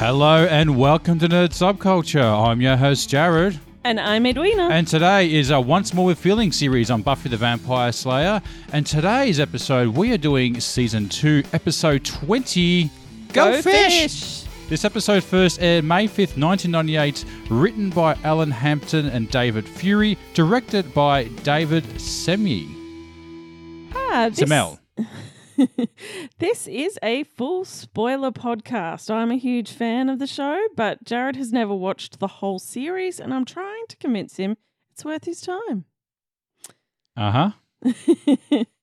Hello and welcome to Nerd Subculture. I'm your host, Jared. And I'm Edwina. And today is a Once More with Feeling series on Buffy the Vampire Slayer. And today's episode, we are doing season 2, episode 20 Go, Fish! This episode first aired May 5th, 1998, written by Alan Hampton and David Fury, directed by David Semey. Ah, this, Semel. this is a full spoiler podcast. I'm a huge fan of the show, but Jared has never watched the whole series, and I'm trying to convince him it's worth his time. Uh huh.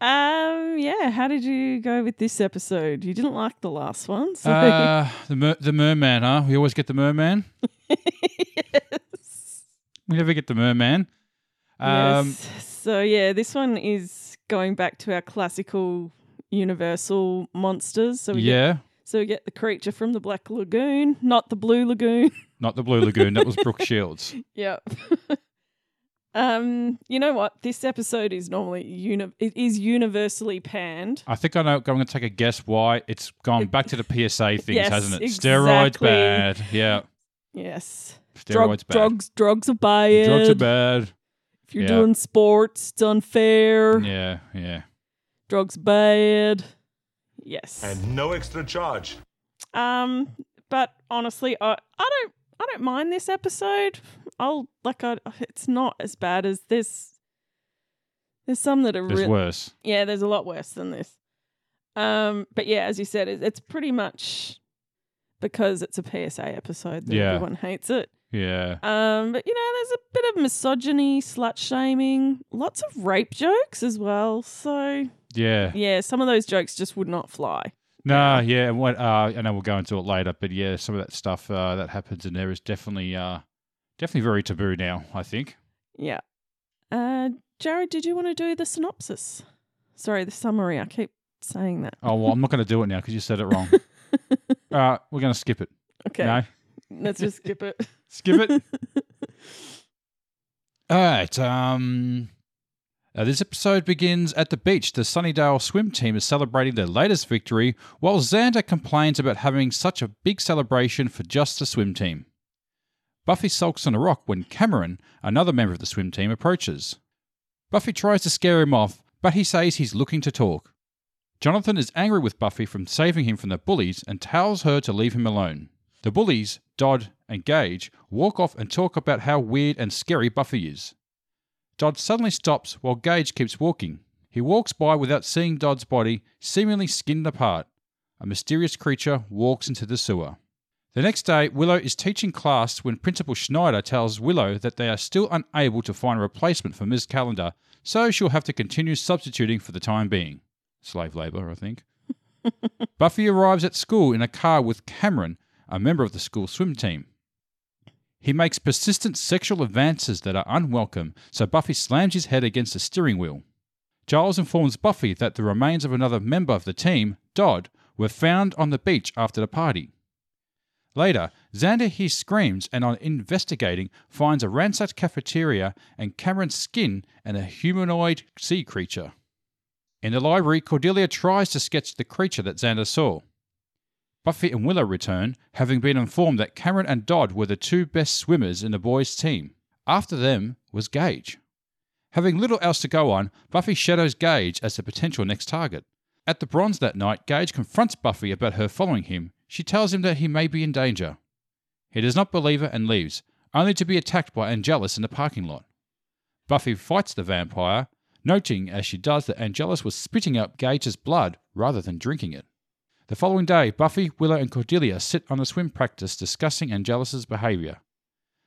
Um, yeah. How did you go with this episode? You didn't like the last one, so Uh, the, mer- the merman, huh? We always get the merman. yes. We never get the merman. Um, yes. So yeah, this one is going back to our classical Universal monsters. So we get, yeah. so we get the creature from the Black Lagoon, not the Blue Lagoon. Not the Blue Lagoon. That was Brooke Shields. Yep. um, you know what? This episode is normally uni- it is universally panned. I think I know. I'm going to take a guess why it's gone back to the PSA things, Yes, hasn't it? Steroids bad. Yeah, Yes. steroids Drug- bad. Drugs drugs are bad. Drugs are bad. If you're Yeah. doing sports, it's unfair. Yeah, yeah. Drugs bad. Yes. And no extra charge. Um, but honestly, I I don't I don't mind this episode. I'll like I it's not as bad as this. There's some that are There's really worse. yeah. There's a lot worse than this. Um, but yeah, as you said, it, it's pretty much because it's a PSA episode that Yeah. everyone hates it. Yeah. Um, but you know, there's a bit of misogyny, slut shaming, lots of rape jokes as well. So Yeah. yeah, some of those jokes just would not fly. No, yeah. and What, uh, I know we'll go into it later, but yeah, some of that stuff uh, that happens in there is definitely, uh, definitely very taboo now. I think. Yeah. Uh, Jared, did you want to do the synopsis? Sorry, the summary. I keep saying that. Oh well, I'm not going to do it now because you said it wrong. uh, we're going to skip it. Okay, No, let's just skip it. Skip it. All right. Um, uh, this episode begins at the beach. The Sunnydale swim team is celebrating their latest victory, while Xander complains about having such a big celebration for just the swim team. Buffy sulks on a rock when Cameron, another member of the swim team, approaches. Buffy tries to scare him off, but he says he's looking to talk. Jonathan is angry with Buffy for saving him from the bullies and tells her to leave him alone. The bullies, Dodd and Gage, walk off and talk about how weird and scary Buffy is. Dodd suddenly stops while Gage keeps walking. He walks by without seeing Dodd's body, seemingly skinned apart. A mysterious creature walks into the sewer. The next day, Willow is teaching class when Principal Snyder tells Willow that they are still unable to find a replacement for Ms. Calendar, so she'll have to continue substituting for the time being. Slave labour, I think. Buffy arrives at school in a car with Cameron, a member of the school swim team. He makes persistent sexual advances that are unwelcome, so Buffy slams his head against the steering wheel. Giles informs Buffy that the remains of another member of the team, Dodd, were found on the beach after the party. Later, Xander hears screams and, on investigating, finds a ransacked cafeteria and Cameron's skin and a humanoid sea creature. In the library, Cordelia tries to sketch the creature that Xander saw. Buffy and Willow return, having been informed that Cameron and Dodd were the two best swimmers in the boys' team. After them was Gage. Having little else to go on, Buffy shadows Gage as the potential next target. At the bronze that night, Gage confronts Buffy about her following him. She tells him that he may be in danger. He does not believe her and leaves, only to be attacked by Angelus in the parking lot. Buffy fights the vampire, noting as she does that Angelus was spitting out Gage's blood rather than drinking it. The following day, Buffy, Willow, and Cordelia sit on a swim practice discussing Angelus's behavior.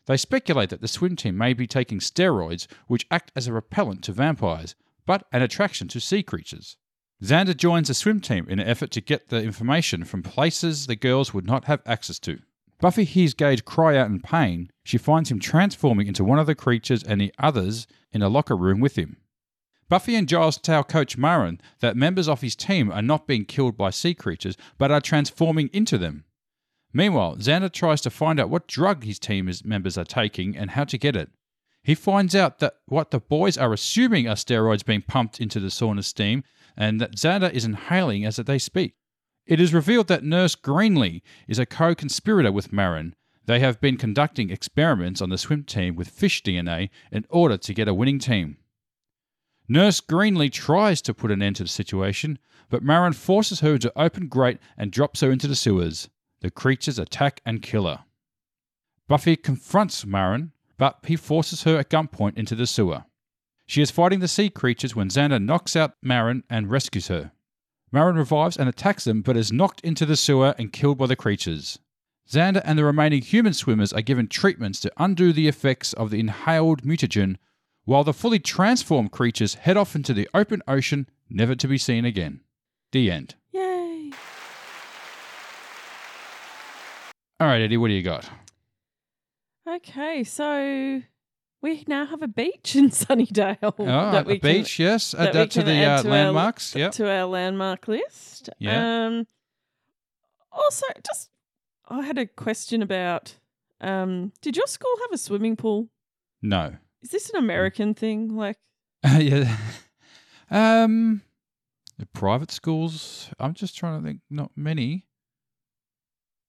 They speculate that the swim team may be taking steroids, which act as a repellent to vampires, but an attraction to sea creatures. Xander joins the swim team in an effort to get the information from places the girls would not have access to. Buffy hears Gage cry out in pain. She finds him transforming into one of the creatures and the others in a locker room with him. Buffy and Giles tell Coach Marin that members of his team are not being killed by sea creatures, but are transforming into them. Meanwhile, Xander tries to find out what drug his team members are taking and how to get it. He finds out that what the boys are assuming are steroids being pumped into the sauna steam, and that Xander is inhaling as they speak. It is revealed that Nurse Greenlee is a co conspirator with Marin. They have been conducting experiments on the swim team with fish DNA in order to get a winning team. Nurse Greenlee tries to put an end to the situation, but Marin forces her to open grate and drops her into the sewers. The creatures attack and kill her. Buffy confronts Marin, but he forces her at gunpoint into the sewer. She is fighting the sea creatures when Xander knocks out Marin and rescues her. Marin revives and attacks them, but is knocked into the sewer and killed by the creatures. Xander and the remaining human swimmers are given treatments to undo the effects of the inhaled mutagen, while the fully transformed creatures head off into the open ocean, never to be seen again. The end. Yay. All right, Eddie, what do you got? Okay, so we now have a beach in Sunnydale. Oh, that the we can- beach, yes. Add we that to the uh, to our- landmarks. Yep. to our landmark list. Yeah. Um, also, just I had a question about. Um, did your school have a swimming pool? No. Is this an American thing? Like, yeah. Um, the private schools. I'm just trying to think. Not many.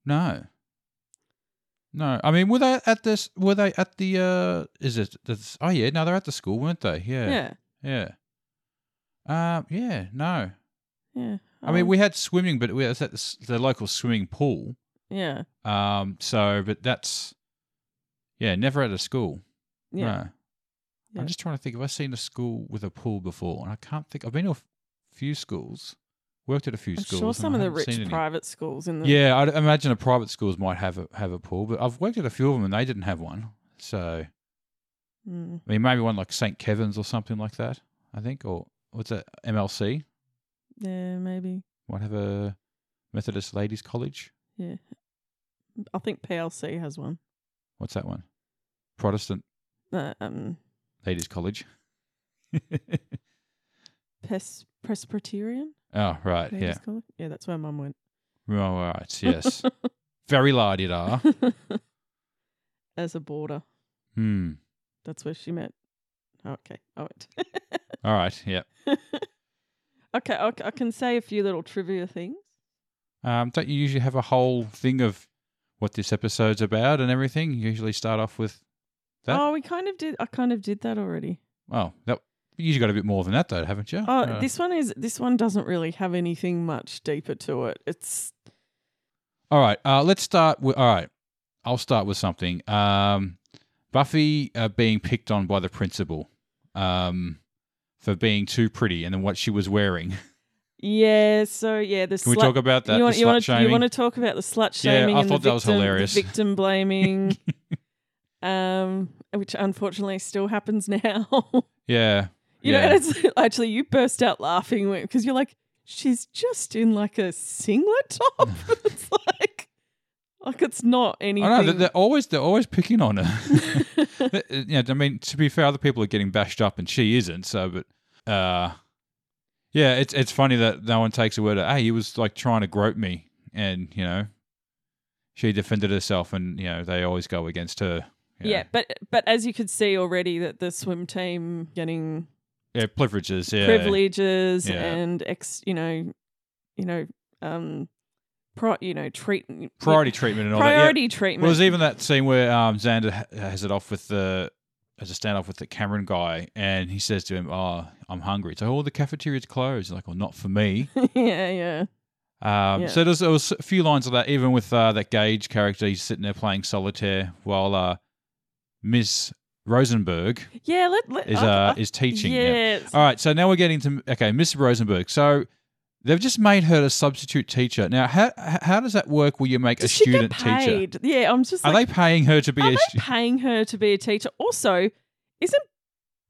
No. No, I mean, were they at this? Were they at the? uh Is it? This, oh yeah, no, they're at the school, weren't they? Yeah, yeah, yeah. Um, yeah, no. yeah. I mean, Um, we had swimming, but we was at the, the local swimming pool. yeah, Um, so, but that's, yeah, never at a school. yeah. No. Yeah. I'm just trying to think. Have I seen a school with a pool before? And I can't think. I've been to a few schools, worked at a few I'm schools. sure some of the rich private schools in the Yeah, I'd imagine the private schools might have a, have a pool, but I've worked at a few of them and they didn't have one. So, Mm. I mean, maybe one like St. Kevin's or something like that. I think, or what's that? MLC yeah, maybe. might have a Methodist Ladies College. Yeah, I think PLC has one. What's that one? Protestant Uh, um, Ladies College. Pes- Presbyterian. oh, right. Yeah. it? yeah, that's where Mum went. Right, Yes. Very la di da. As a boarder, Hmm. that's where she met. Oh, okay, I went. All right. Yeah. okay, I, I can say a few little trivia things. Um, don't you usually have a whole thing of what this episode's about and everything? You usually start off with That- Oh, we kind of did. I kind of did that already. Oh, that you usually got a bit more than that though, haven't you? Oh, Uh, this one is. This one doesn't really have anything much deeper to it. It's All right. Uh, let's start with. All right. I'll start with something. Um, Buffy uh, being picked on by the principal um, for being too pretty and then what she was wearing. yeah. So yeah, the Can we talk about that? you want you want to you want to talk about the slut shaming Yeah, I and thought the that was victim, the hilarious. victim blaming, um, which unfortunately still happens now. yeah. You yeah. know, and it's actually you burst out laughing because you're like, she's just in like a singlet top. it's like, like it's not anything. I know they're, they're always they're always picking on her. Uh, yeah, I mean, to be fair, other people are getting bashed up and she isn't. So, but uh, yeah, it's it's funny that no one takes a word. Of, hey, he was like trying to grope me, and you know, she defended herself, and you know they always go against her. Know. yeah, but but as you could see already, that the swim team getting yeah, privileges, yeah, privileges Yeah. and ex, you know, you know, um, pro, you know, treat priority treatment and all that. Yeah. priority Well, there's even that scene where um, Xander has it off with the has a standoff with the Cameron guy, and he says to him, "Oh, I'm hungry." So all the cafeteria's closed. Like, "Well, not for me." yeah, yeah, Um, Yeah. So there's, there was a few lines of that, even with uh, that Gage character. He's sitting there playing solitaire while uh, Miss Rosenberg yeah. Let, let is uh, I- is teaching. Yes. All right, so now we're getting to okay, Miss Rosenberg. So they've just made her a substitute teacher. Now, how how does that work? Will you make Does a student teacher? Yeah, I'm just Are like, they paying her to be are a they paying her to be a teacher? Also, isn't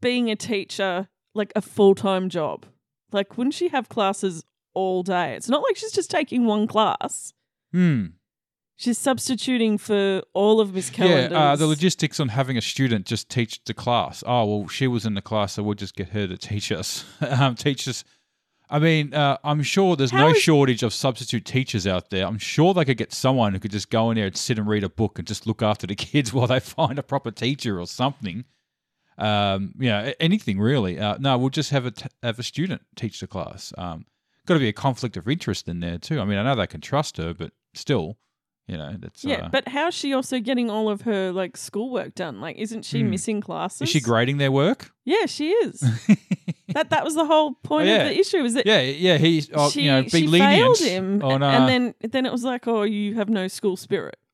being a teacher like a full time job? Like, wouldn't she have classes all day? It's not like she's just taking one class. Hmm. She's substituting for all of Miss Calendar's. Yeah, uh, the logistics on having a student just teach the class. Oh well, she was in the class, so we'll just get her to teach us. um, teach us. I mean, uh, I'm sure there's How no is- shortage of substitute teachers out there. I'm sure they could get someone who could just go in there and sit and read a book and just look after the kids while they find a proper teacher or something. Um, you know, anything really. Uh, no, we'll just have a t- have a student teach the class. Um, got to be a conflict of interest in there too. I mean, I know they can trust her, but still, you know, that's Yeah, uh, but how's she also getting all of her like schoolwork done? Like, isn't she Hmm. missing classes? is she grading their work? Yeah, she is. that that was the whole point Yeah. of the issue. Is that yeah, yeah. he oh, she, you know, she lenient. failed him, Oh no, and then then it was like, oh, you have no school spirit.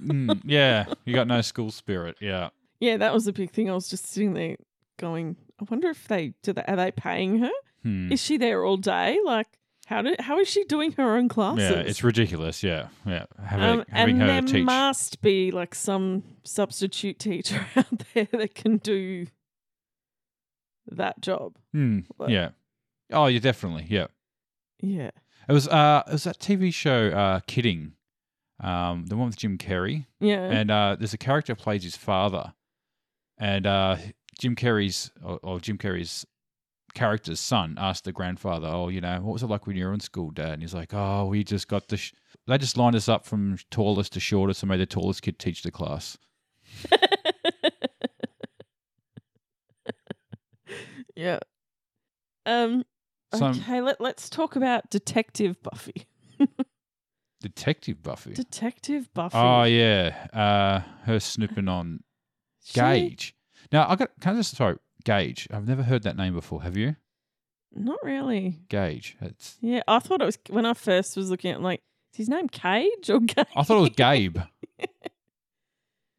Mm, yeah, you got no school spirit. Yeah. Yeah, that was the big thing. I was just sitting there going, I wonder if they do they are they paying her? Hmm. Is she there all day? Like, how do how is she doing her own classes? Yeah, it's ridiculous. Yeah, yeah. Having, Um, having and her there teach. must be like some substitute teacher out there that can do that job. Like- yeah. Oh, yeah, definitely. Yeah. Yeah. It was uh, it was that TV show uh, Kidding, um, the one with Jim Carrey, Yeah. and uh, there's a character who plays his father, and uh, Jim Carrey's or, or Jim Carrey's character's son asked the grandfather, "Oh, you know, what was it like when you were in school, Dad?" And he's like, "Oh, we just got the, sh- they just lined us up from tallest to shortest, and made the tallest kid teach the class." yeah. Um So okay, let, let's talk about Detective Buffy. Detective Buffy. Detective Buffy. Oh yeah, uh, her snooping on She- Gage. Now I got. Can I just sorry, Gage? I've never heard that name before. Have you? Not really. Gage. It's. Yeah, I thought it was when I first was looking at it, like, is his name Cage or Gage? I thought it was Gabe.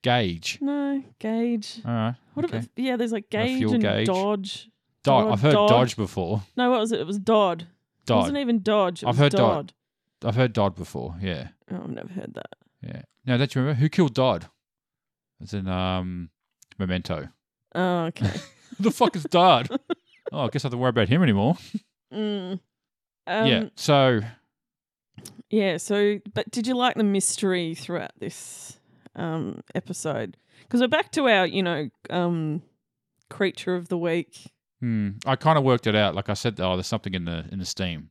Gage. No, Gage. All right. What okay. about yeah, there's like Gage fuel and gauge. Dodge. Dodge. I've heard Dodd. Dodge before. No, what was it? It was Dodd. It Dodd. wasn't even Dodge. It I've heard Dodd. Dodd. I've heard Dodd before. Yeah. Oh, I've never heard that. Yeah. No, don't you remember who killed Dodd? It's in um, Memento. Oh, okay. Who the fuck is Dodd? oh, I guess I don't worry about him anymore. mm. um, yeah. So Yeah, so but did you like the mystery throughout this um episode? Because we're back to our, you know, um creature of the week. hmm, I kind of worked it out. Like I said, oh, there's something in the in the steam.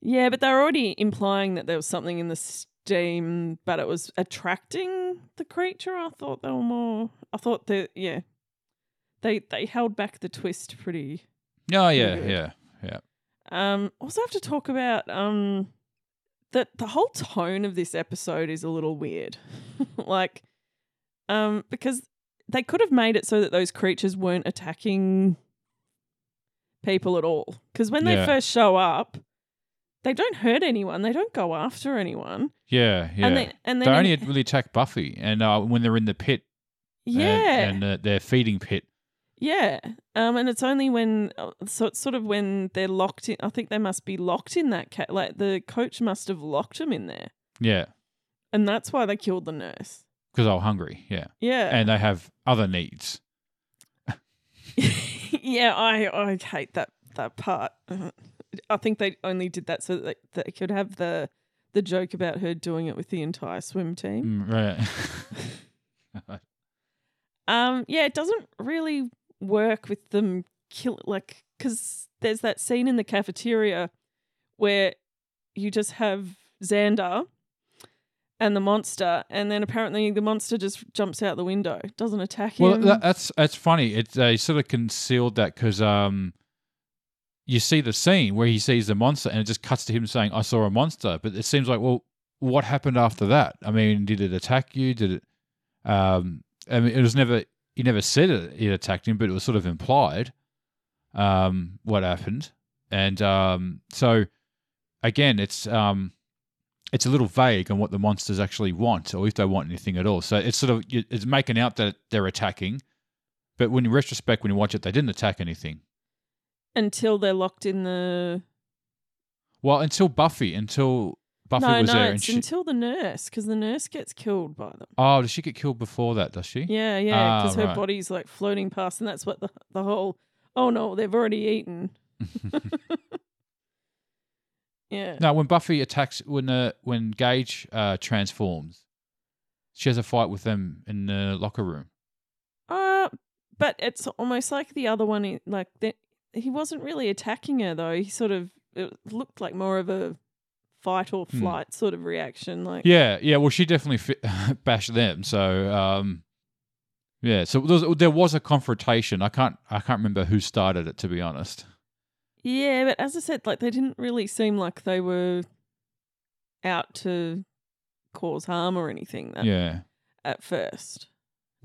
Yeah, but they were already implying that there was something in the steam, but it was attracting the creature. I thought they were more I thought that yeah. They they held back the twist pretty Oh yeah, good. yeah, yeah. Um, also have to talk about um that the whole tone of this episode is a little weird. like, um, because they could have made it so that those creatures weren't attacking people at all. Because when they Yeah. first show up, they don't hurt anyone. They don't go after anyone. Yeah, yeah. And then and they only really attack Buffy, and uh, when they're in the pit, and- yeah, and, uh, their feeding pit. Yeah. Um, and it's only when, uh, so it's sort of when they're locked in. I think they must be locked in that cat. Like the coach must have locked them in there, Yeah, and that's why they killed the nurse. because they were hungry. Yeah, Yeah. and they have other needs. yeah. I I hate that that part. Uh, I think they only did that so that they, they could have the the joke about her doing it with the entire swim team. Mm, right. Um, yeah, it doesn't really work with them kill like because there's that scene in the cafeteria where you just have Xander and the monster, and then apparently the monster just jumps out the window, doesn't attack well, him. that, that's that's funny. It they sort of concealed that because um, you see the scene where he sees the monster, and it just cuts to him saying, "I saw a monster." But it seems like, well, what happened after that? I mean, did it attack you? Did it? Um, I mean, it was never. He never said it, it attacked him, but it was sort of implied. Um, what happened, and um, so again, it's um, it's a little vague on what the monsters actually want, or if they want anything at all. So it's sort of it's making out that they're attacking, but when in retrospect, when you watch it, they didn't attack anything. until they're locked in the. Well, until Buffy, until Buffy no, was no, there, it's she. until the nurse because the nurse gets killed by them. Oh, does she get killed before that? Does she? Yeah, yeah, Ah, because her right. body's like floating past, and that's what the the whole. Oh no, they've already eaten. Yeah. no, when Buffy attacks, when uh, when Gage uh, transforms, she has a fight with them in the locker room. Uh, but it's almost like the other one. Like that, he wasn't really attacking her though. He sort of it looked like more of a fight or Hmm. flight sort of reaction. Like Yeah, yeah. Well, she definitely fi- bashed them. So, um, yeah. So there was, there was a confrontation. I can't I can't remember who started it to be honest. Yeah, but as I said, like they didn't really seem like they were out to cause harm or anything that, Yeah. at first.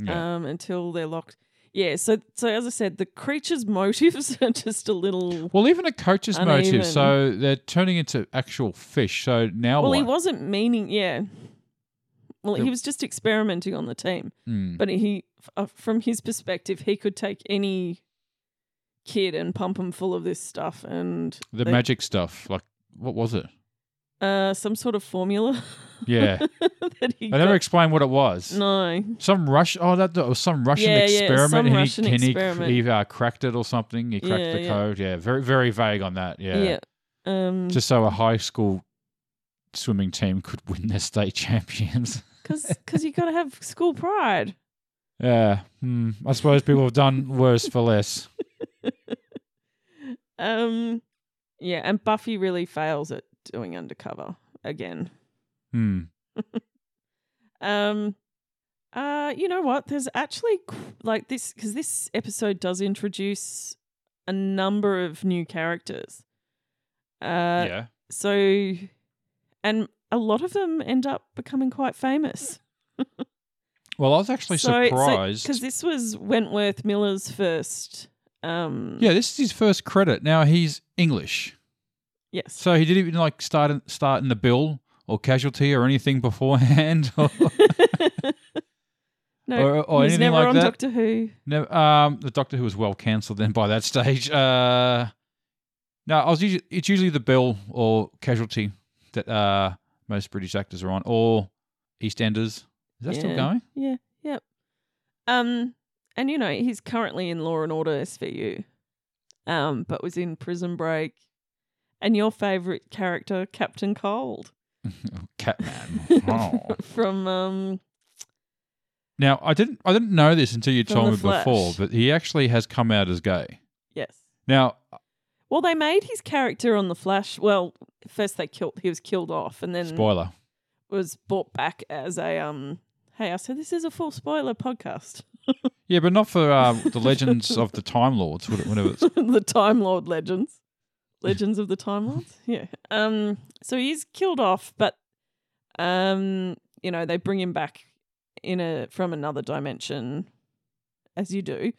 Yeah. Um, until they're locked. Yeah, so so as I said, the creature's motives are just a little well, even a coach's motive. So they're turning into actual fish. So now Well, what? he wasn't meaning, yeah. Well, he was just experimenting on the team, Hmm. but he, uh, from his perspective, he could take any kid and pump him full of this stuff and the they- magic stuff. Like, what was it? Uh, some sort of formula. Yeah. that he They never got- explained what it was. no, Some Rush. Oh, that, that was some Russian Yeah, yeah, experiment. some and Russian he, and he- experiment. He, uh, cracked it or something. He cracked Yeah, the yeah. code. Yeah, very very vague on that. Yeah. yeah, um, Just so a high school swimming team could win their state champions. because you got to have school pride. yeah. Hmm. I suppose people have done worse for less. Um, yeah, and Buffy really fails at doing undercover again. Hmm. Um, uh, you know what? There's actually like this because this episode does introduce a number of new characters. Uh, yeah. so, and a lot of them end up becoming quite famous. Well, I was actually surprised. because this was Wentworth Miller's first. Um, yeah, this is his first credit. Now he's English, Yes. so he didn't even like start in, start in the bill or casualty or anything beforehand. or, no, or- or he's never like on that? Doctor Who. No, um, the Doctor Who was well cancelled then by that stage. Uh, no, I was usually it's usually the Bill or Casualty that uh most British actors are on, or EastEnders. Is that still going? Yeah. Yep. Um, and you know he's currently in Law and Order SVU, um, but was in Prison Break, and your favorite character, Captain Cold, Catman. Oh. from um, Now I didn't I didn't know this until you told me before, but he actually has come out as gay. yes. Now Well, they made his character on the Flash. Well, first they killed. He was killed off, and then spoiler. was brought back as a um. Hey, I said this is a full spoiler podcast. Yeah, but not for uh, the Legends of the Time Lords. Whatever it's the Time Lord legends, legends of the Time Lords. Yeah. Um. So he's killed off, but um, you know, they bring him back in a from another dimension, as you do.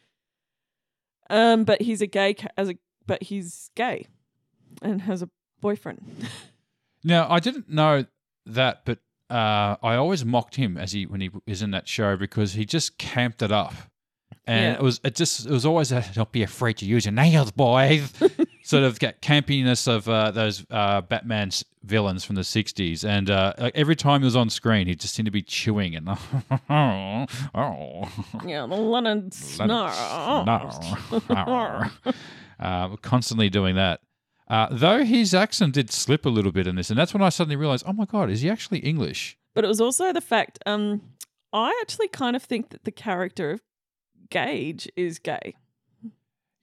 Um, but he's a gay ca- as a but he's gay, and has a boyfriend. Now, I didn't know that, but uh, I always mocked him as he when he was in that show because he just camped it up, and Yeah. it was it just it was always a don't be afraid to use your nails, boys. sort of campiness of uh, those uh, Batman villains from the '60s, and uh, like every time he was on screen, he just seemed to be chewing and oh, oh. yeah, the London snarl. Snarl. uh, constantly doing that. Uh, though his accent did slip a little bit in this, and that's when I suddenly realized, oh my god, is he actually English? But it was also the fact. Um, I actually kind of think that the character of Gage is gay.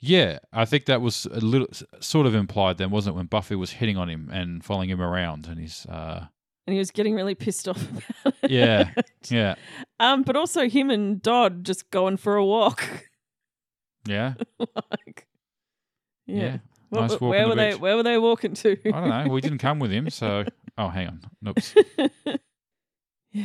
Yeah, I think that was a little sort of implied then, wasn't it, when Buffy was hitting on him and following him around, and he's uh, and he was getting really pissed off about it. Yeah. yeah, Um, but also him and Dodd just going for a walk. yeah. like, yeah. Yeah. What- Nice walk where were the they? Where were they walking to? I don't know. We didn't come with him, so oh, hang on, Oops. yeah.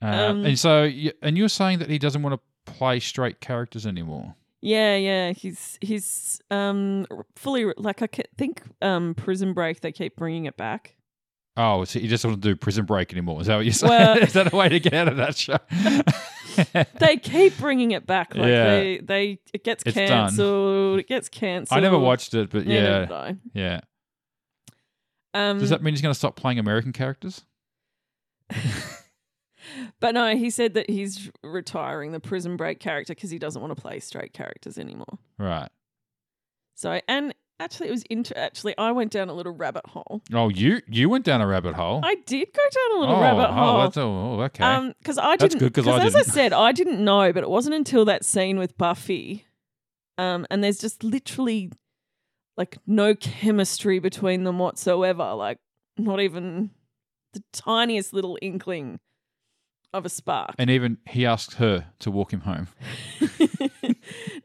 Uh, Um, and so, and you're saying that he doesn't want to play straight characters anymore. Yeah, yeah. He's he's um fully like I think um Prison Break. They keep bringing it back. Oh, so you just want to do Prison Break anymore? Is that what you're saying? Well- Is that a way to get out of that show? They keep bringing it back. Like Yeah. they they it gets It's done. cancelled. It gets cancelled. I never watched it, but Neither yeah, yeah. Um, Does that mean he's going to stop playing American characters? But no, he said that he's retiring the Prison Break character because he doesn't want to play straight characters anymore. Right. So, and actually, it was inter- actually I went down a little rabbit hole. Oh, you you went down a rabbit hole. I did go down a little oh, rabbit oh, hole. that's, oh, okay. Um, because I didn't. good 'cause I as I said, I didn't know, but it wasn't until that scene with Buffy, um, and there's just literally like no chemistry between them whatsoever. Like not even the tiniest little inkling of a spark. and even he asked her to walk him home.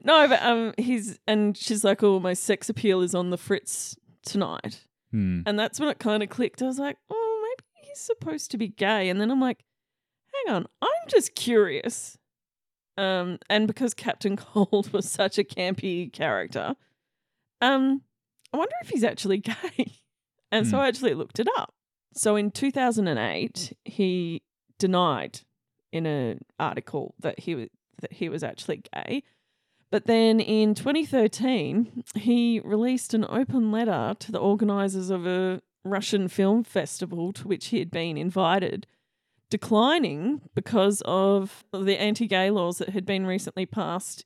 no, but um, he's and she's like, "Oh, my sex appeal is on the fritz tonight," Hmm. and that's when it kind of clicked. I was like, "Oh, maybe he's supposed to be gay," and then I'm like, "Hang on, I'm just curious." Um, and because Captain Cold was such a campy character, um, I wonder if he's actually gay. And so Hmm. I actually looked it up. So in 2008, he denied in an article that he was that he was actually gay. But then in 2013, he released an open letter to the organizers of a Russian film festival to which he had been invited, declining because of the anti-gay laws that had been recently passed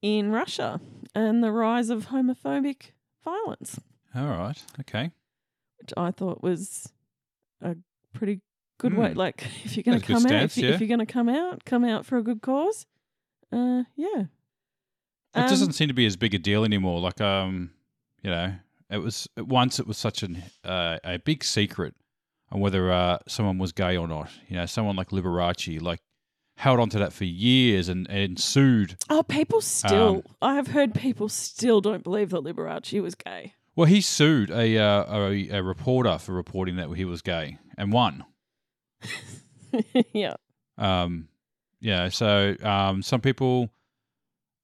in Russia and the rise of homophobic violence All right. Okay. which I thought was a pretty good way. Hmm. Like, if you're going to come out, if, you, yeah. if you're going to come out, come out for a good cause. Uh, yeah. It Um, doesn't seem to be as big a deal anymore. Like, um, you know, it was once it was such an uh, a big secret on whether uh, someone was gay or not. You know, someone like Liberace, like held on to that for years and, and sued. Oh, people still. Um, I have heard people still don't believe that Liberace was gay. Well, he sued a, uh, a a reporter for reporting that he was gay and won. yeah. Um, yeah, so um, some people,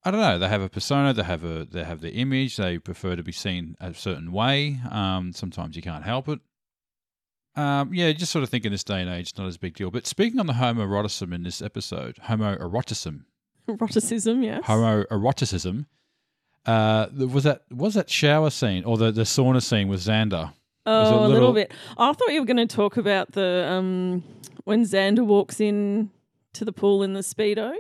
I don't know, they have a persona, they have a they have their image, they prefer to be seen a certain way. Um, sometimes you can't help it. Um, yeah, just sort of think in this day and age, not as big deal. But speaking on the homoeroticism in this episode, homoeroticism, Eroticism, yes. homoeroticism, uh, was that was that shower scene or the, the sauna scene with Xander? Oh, a little, little- bit. I thought you were going to talk about the um when Xander walks in to the pool in the speedo,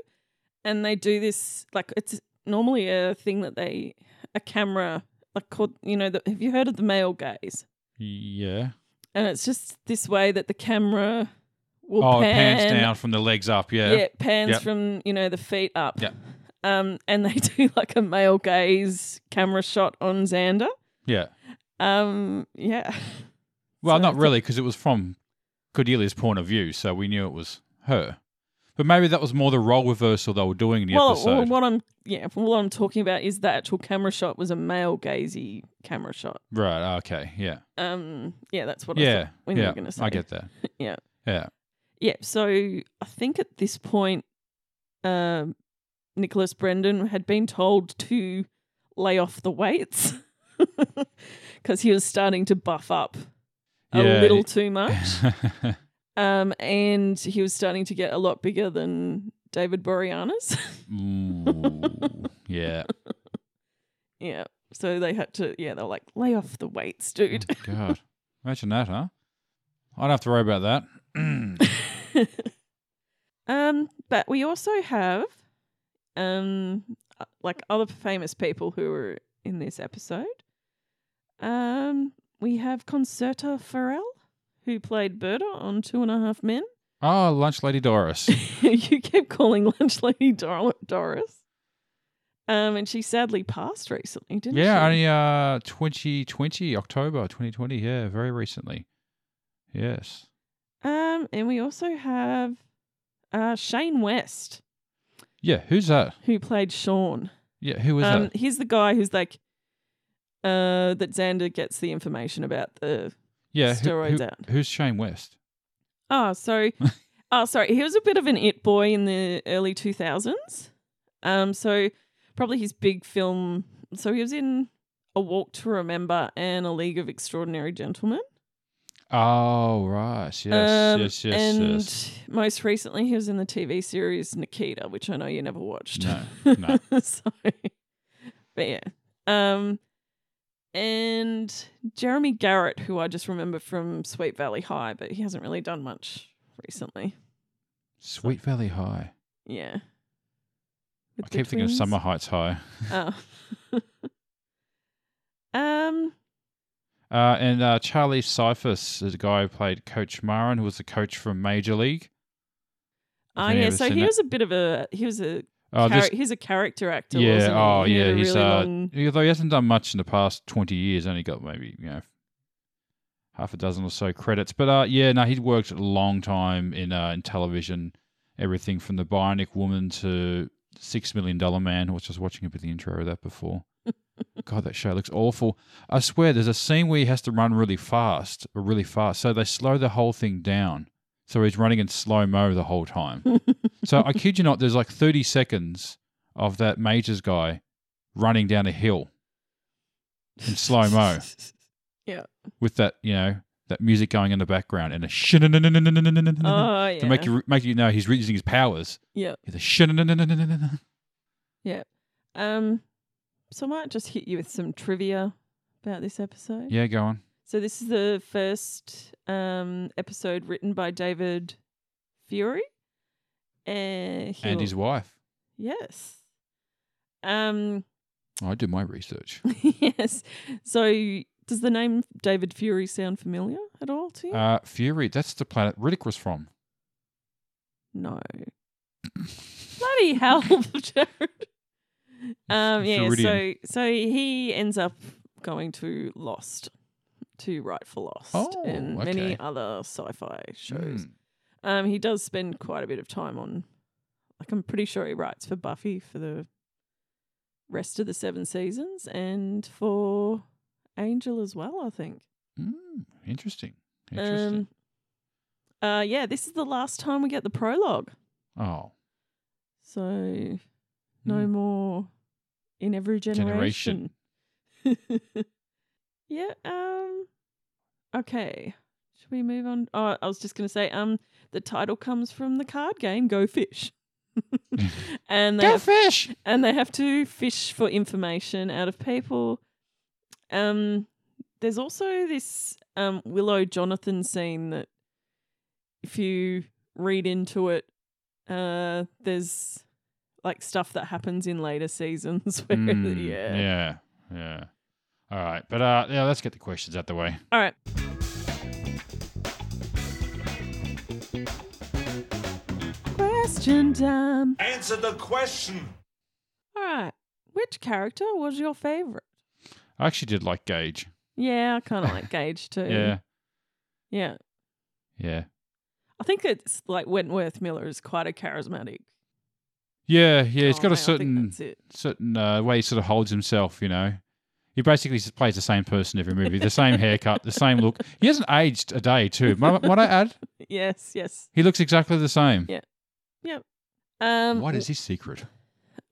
and they do this like it's normally a thing that they a camera like called you know the, have you heard of the male gaze? Yeah. And it's just this way that the camera will Oh, pan, pans down from the legs up. Yeah. Yeah, it pans Yep. from you know the feet up. Yep. Um, and they do like a male gaze camera shot on Xander. Yeah. Um, yeah. Well, So not really, because it was from Cordelia's point of view, so we knew it was her. But maybe that was more the role reversal they were doing in the well, episode. well, what I'm yeah, what I'm talking about is the actual camera shot was a male gazy camera shot. right. Okay. Yeah. Um, yeah, that's what I Yeah. you yeah. were going to say. I get that. Yeah. Yeah. Yeah, so I think at this point, um, Nicholas Brendon had been told to lay off the weights because he was starting to buff up a Yeah, little too much. um, and he was starting to get a lot bigger than David Boreanaz. Ooh, yeah. yeah. So they had to, yeah, they were like, lay off the weights, dude. God. Imagine that, huh? I don't have to worry about that. um, but we also have um uh, like other famous people who were in this episode. Um, we have Conchata Ferrell, who played Berta on Two and a Half Men. oh, Lunch Lady Doris. you keep calling Lunch Lady Dor- Doris. Um, and she sadly passed recently, didn't yeah, she? Yeah, only uh 2020, October 2020. Yeah, very recently. Yes. Um, and we also have uh Shane West, Yeah, who's that? who played Sean. Yeah, who is um, that? he's the guy who's like, uh, that Xander gets the information about the. Yeah, who- steroids who- out. who's Shane West? Oh, so, oh, sorry. He was a bit of an it boy in the early two thousands. Um, so probably his big film. So he was in A Walk to Remember and A League of Extraordinary Gentlemen. Oh, right. Yes, Um, yes, yes, and yes. most recently, he was in the TV series Nikita, which I know you never watched. No, no. so, but yeah. Um, and Jeremy Garrett, who I just remember from Sweet Valley High, but he hasn't really done much recently. Sweet Valley High. Yeah. With I keep thinking of. Summer Heights High. Oh. um. Uh, and uh, Charlie Cyphers is a guy who played Coach Marin, who was the coach from Major League. Oh any yeah, so he that? was a bit of a he was a Oh, char- he's a character actor. yeah. he? Oh, He yeah. He's really uh, long- although he hasn't done much in the past twenty years, only got maybe you know half a dozen or so credits. But uh, yeah, no, he'd worked a long time in uh, in television, everything from the Bionic Woman to Six Million Dollar Man, which I was just watching a bit of the intro of that before. God, that show looks awful. I swear, there's a scene where he has to run really fast, or really fast, so they slow the whole thing down. So he's running in slow mo the whole time. so I kid you not, there's like 30 seconds of that Majors guy running down a hill in slow mo Yeah. with that, you know, that music going in the background and a shin Oh yeah. to make you make you know he's using his powers. Yeah. The shin Yeah. Um. So I might just hit you with some trivia about this episode. Yeah, go on. So this is the first um episode written by David Fury. And, And his wife. yes. Um. I do my research. yes. So does the name David Fury sound familiar at all to you? Uh, Fury, that's the planet Riddick was from. no. Bloody hell, Jared. Um, yeah, so so he ends up going to Lost to write for Lost Oh, and many other sci-fi shows. Hmm. Um, he does spend quite a bit of time on, like I'm pretty sure he writes for Buffy for the rest of the seven seasons and for Angel as well. I think. Hmm, interesting. Interesting. Um, uh, yeah, this is the last time we get the prologue. oh. So no Hmm. more in every generation. Generation. yeah. Um. Okay. Should we move on? Oh, I was just going to say. Um, the title comes from the card game Go Fish. and they Go have, fish! and they have to fish for information out of people. Um, there's also this um Willow Jonathan scene that, if you read into it, uh, there's like stuff that happens in later seasons where Mm, yeah. Yeah. Yeah. All right. But uh, yeah, let's get the questions out the way. All right. Question time. Answer the question. All right. Which character was your favorite? I actually did like Gage. Yeah, I kind of like Gage too. Yeah. Yeah. Yeah. I think it's like Wentworth Miller is quite a charismatic. Yeah. Yeah. He's got guy. a I think certain certain uh, way he sort of holds himself, you know. He basically just plays the same person every movie, the same haircut, the same look. He hasn't aged a day, too. Might, might I add? Yes, yes. He looks exactly the same. Yeah. Um, What is his secret?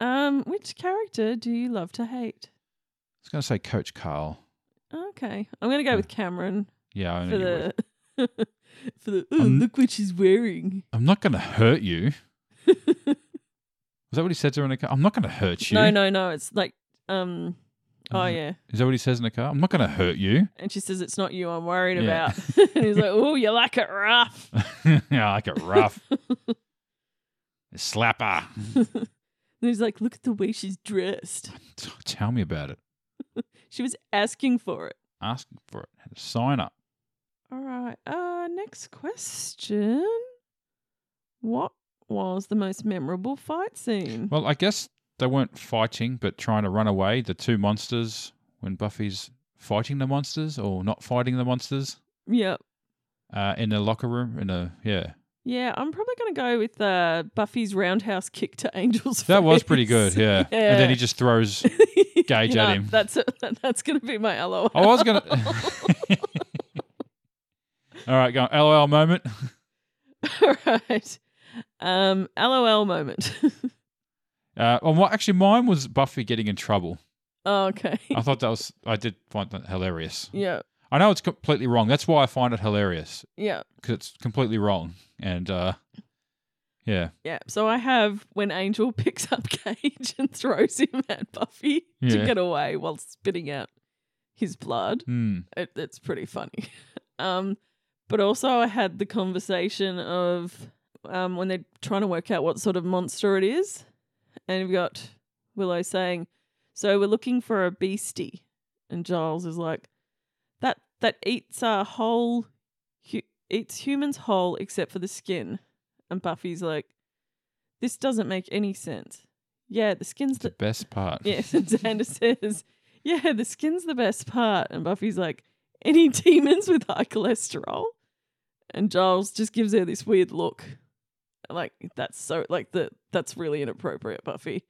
Um, which character do you love to hate? I was going to say Coach Carl. Okay, I'm gonna go with Cameron Yeah, I for the for the. Oh, look what she's wearing. I'm not going to hurt you. Was that what he said to her in the car? I'm not going to hurt you. No, no, no. It's like um. Oh yeah, Is that what he says in the car? I'm not going to hurt you. and she says it's not you I'm worried Yeah. about. and he's like, "Oh, you like it rough." yeah, I like it rough. Slapper. and he's like, "Look at the way she's dressed. Tell me about it. She was asking for it." Asking for it. Had to sign up. All right. Uh, next question. What was the most memorable fight scene? Well, I guess they weren't fighting, but trying to run away. The two monsters when Buffy's fighting the monsters or not fighting the monsters Yep. uh, in the locker room. In a yeah, Yeah, I'm probably going to go with uh, Buffy's roundhouse kick to Angel's that was pretty good. Yeah. and then he just throws. Gage You at him. That's a, that's going to be my LOL. I was gonna. All right, go. on. LOL moment. All right. Um, LOL moment. Uh, well, actually mine was Buffy getting in trouble. oh, okay. I thought that was. I did find that hilarious. yeah. I know it's completely wrong. That's why I find it hilarious Yeah. because it's completely wrong. And uh, yeah, Yeah. So I have when Angel picks up Cage and throws him at Buffy Yeah. to get away while spitting out his blood. Hmm. It, it's pretty funny. Um, but also I had the conversation of um, when they're trying to work out what sort of monster it is, and you've got Willow saying, "So we're looking for a beastie," and Giles is like, "That eats a whole, hu- eats humans whole except for the skin," and Buffy's like, "This doesn't make any sense." Yeah, the skin's the the best part. Yes, and Xander says, Yeah, the skin's the best part. And Buffy's like, Any demons with high cholesterol? And Giles just gives her this weird look. Like that's so like the that's really inappropriate, Buffy.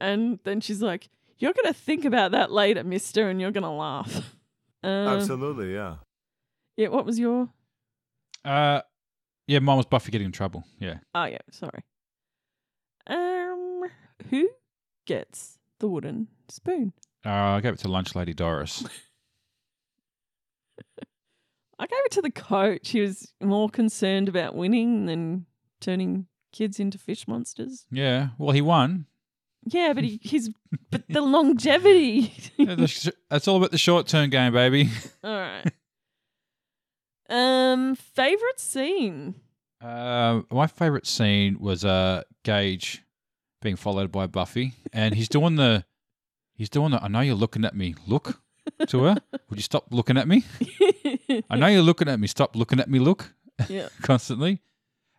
And then she's like, "You're gonna think about that later, Mister, and you're gonna laugh." Uh, Absolutely, yeah. yeah. What was your? Uh, yeah, mine was Buffy getting in trouble. Yeah. Oh yeah, sorry. Um, who gets the wooden spoon? Uh, I gave it to Lunch Lady Doris. I gave it to the coach. He was more concerned about winning than turning kids into fish monsters. yeah. Well, he won. Yeah, but he, he's but the longevity. Yeah, the sh- That's all about the short term game, baby. All right. Um, favorite scene. Uh, my favorite scene was uh Gage being followed by Buffy, and he's doing the he's doing the. I know you're looking at me. Look to her. Would you stop looking at me? I know you're looking at me. Stop looking at me. Look yeah. constantly.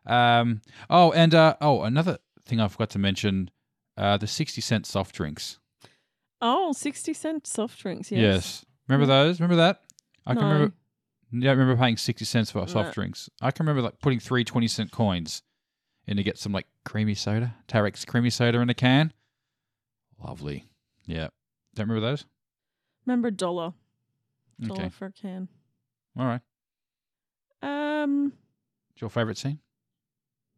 Um. Oh, and uh. Oh, another thing I forgot to mention. Uh, the sixty cent soft drinks. Oh, 60 cent soft drinks. Yes. Yes. Remember those? Remember that? I can No. remember. Yeah, I remember paying sixty cents for soft No. drinks. I can remember like putting three 20 cent coins in to get some like creamy soda, Tarax creamy soda in a can. Lovely. Yeah. Don't remember those? Remember dollar. Dollar Okay. for a can. All right. Um, What's your favorite scene?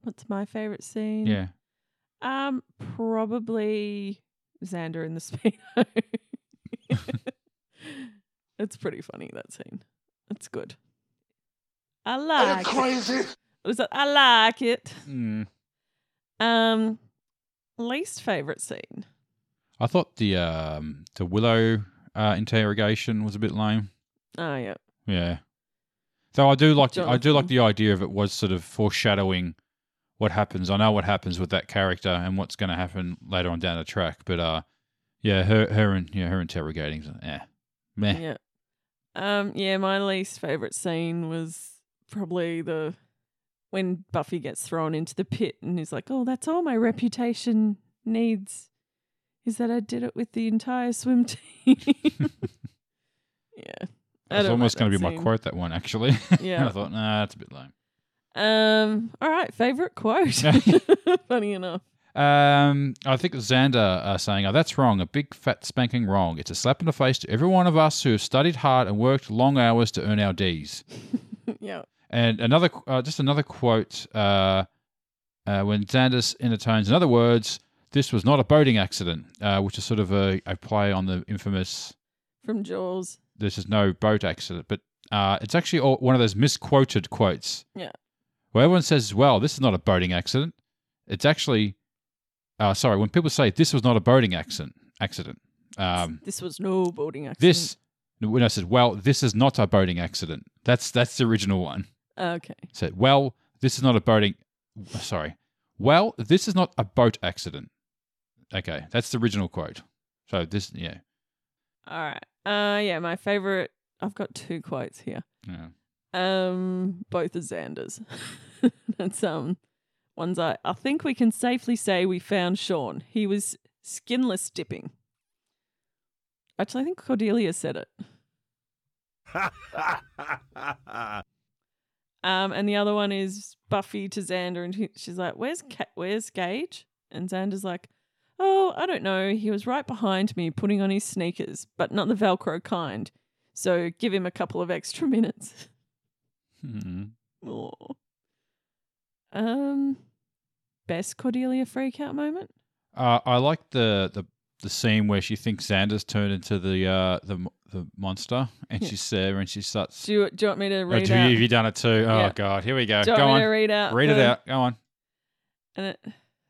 what's my favorite scene? Yeah. Um, probably Xander in the speedo. it's pretty funny that scene. It's good. I like it. crazy? Was that I like it. Mm. Um, least favorite scene. I thought the um the Willow uh, interrogation was a bit lame. Oh yeah, Yeah. So I do like the, I do like the idea of it was sort of foreshadowing what happens. I know what happens with that character and what's going to happen later on down the track, but uh, yeah, her her and yeah her interrogating, eh, meh. yeah. Um, yeah. My least favorite scene was probably the when Buffy gets thrown into the pit and he's like, "Oh, that's all my reputation needs." Is that I did it with the entire swim team. yeah. That's almost like going to be my quote. That one actually. Yeah. I thought nah, that's a bit lame. Um. All right. Favorite quote. Funny enough. Um, I think Xander uh, saying, "Oh, that's wrong. A big fat spanking wrong. It's a slap in the face to every one of us who have studied hard and worked long hours to earn our D's." yeah. And another, uh, just another quote uh, uh, when Xanders intones, in other words, this was not a boating accident, uh, which is sort of a, a play on the infamous From Jaws. this is no boat accident, but uh, it's actually all, one of those misquoted quotes. Yeah. Where everyone says, well, this is not a boating accident. It's actually, uh, sorry, when people say this was not a boating accident, accident, um, This was no boating accident. this, when I said, well, this is not a boating accident, that's, that's the original one. Okay. said, "Well, this is not a boating. Sorry. Well, this is not a boat accident." Okay, that's the original quote. So this, yeah, All right. Uh. Yeah. My favorite. I've got two quotes here. yeah. Um. Both are Xander's. That's um. One's I. I think we can safely say we found Sean. He was skinless dipping. Actually, I think Cordelia said it. Um, and the other one is Buffy to Xander, and she's like, "Where's Ca- Where's Gage?" And Xander's like, "Oh, I don't know. He was right behind me, putting on his sneakers, but not the Velcro kind. So give him a couple of extra minutes." Hmm. Aw. Um, best Cordelia freakout moment. Uh, I like the, the the scene where she thinks Xander's turned into the uh, the the monster, and Yeah. she's there and she starts. Do you, do you want me to Oh, read do you, have you done it too? Oh Yeah. God, here we go. do you Go want me on, to read out? read it out. Go on. and it,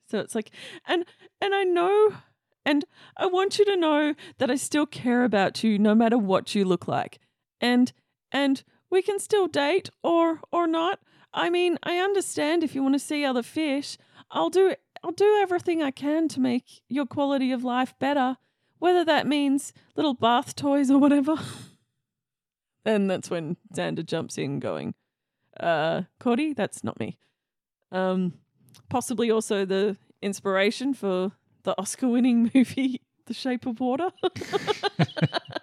so it's like and and i know and i want you to know that i still care about you no matter what you look like and and we can still date or or not. I mean i understand if you want to see other fish. I'll do i'll do everything i can to make your quality of life better whether that means little bath toys or whatever. And that's when xander jumps in going uh cordy that's not me. Um possibly also the inspiration for the Oscar winning movie The Shape of Water.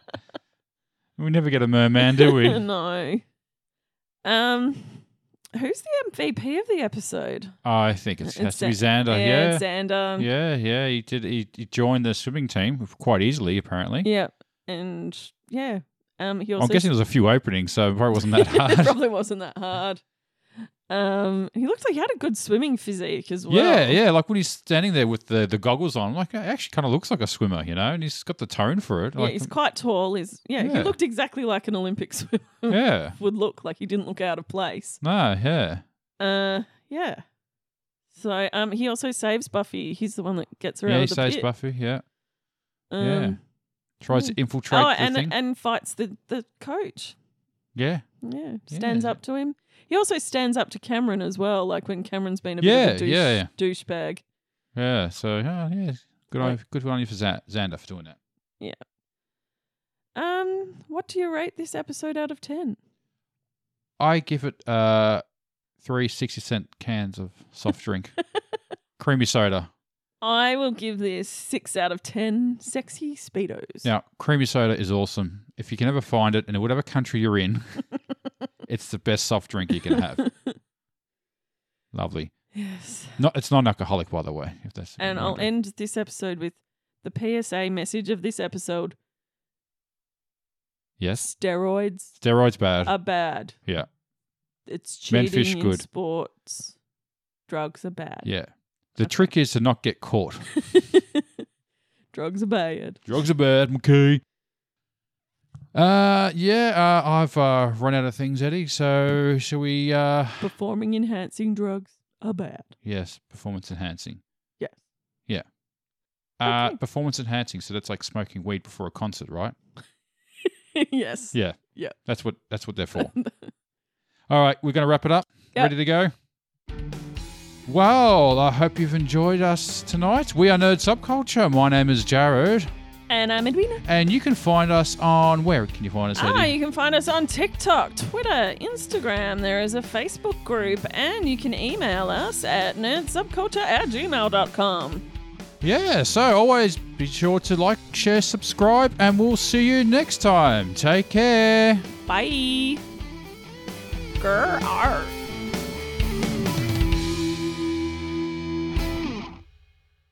We never get a merman, do we? no. Um Who's the MVP of the episode? I think it's, It's has to be Xander. Yeah. Xander. Yeah, yeah, he did. He, he joined the swimming team quite easily, apparently. Yeah. And yeah. Um, he also I'm guessing there was a few openings, so it probably wasn't that it hard. probably wasn't that hard. Um, he looked like he had a good swimming physique as well. Yeah, yeah. Like when he's standing there with the, the goggles on, I'm like, it actually kind of looks like a swimmer, you know, and he's got the tone for it. Yeah, Like, he's quite tall. He's yeah, he looked exactly like an Olympic swimmer yeah. would look. Like he didn't look out of place. No, yeah. Uh, yeah. So um, he also saves Buffy. He's the one that gets her Yeah, out he of the saves pit. Buffy. Yeah. Um, yeah. Tries to infiltrate Oh, the and thing. and fights the the coach. yeah. Yeah, stands Yeah. up to him. He also stands up to Cameron as well, like when Cameron's been a bit of a douche, yeah, yeah. douchebag. Yeah. So, yeah, yeah. Good on, good on you for Za- Xander for doing that. Yeah. Um, what do you rate this episode out of ten? I give it uh three 60 cent cans of soft drink, creamy soda. I will give this six out of ten. Sexy speedos. Now, creamy soda is awesome. If you can ever find it in whatever country you're in, it's the best soft drink you can have. Lovely. Yes. Not, it's non-alcoholic, by the way. If that's And I'll end this episode with the PSA message of this episode: Yes, steroids steroids bad. are bad. Yeah. It's cheating fish in good. sports. Drugs are bad. yeah. The trick is to not get caught. Drugs are bad. Drugs are bad, McKee. Uh, yeah. Uh, I've uh, run out of things, Eddie. So shall we? Uh, Performing enhancing drugs are bad. yes, performance enhancing. Yes. Yeah. Uh, Okay. performance enhancing. So that's like smoking weed before a concert, right? yes. Yeah. Yeah. That's what that's what they're for. All right, we're going to wrap it up. Ready to go? Well, I hope you've enjoyed us tonight. We are Nerd Subculture. My name is Jared, And I'm Edwina. and you can find us on where can you find us, Ah, Eddie? you can find us on TikTok, Twitter, Instagram. There is a Facebook group, and you can email us at nerdsubculture at gmail.com. Yeah, so always be sure to like, share, subscribe, and we'll see you next time. Take care. Bye. Grr.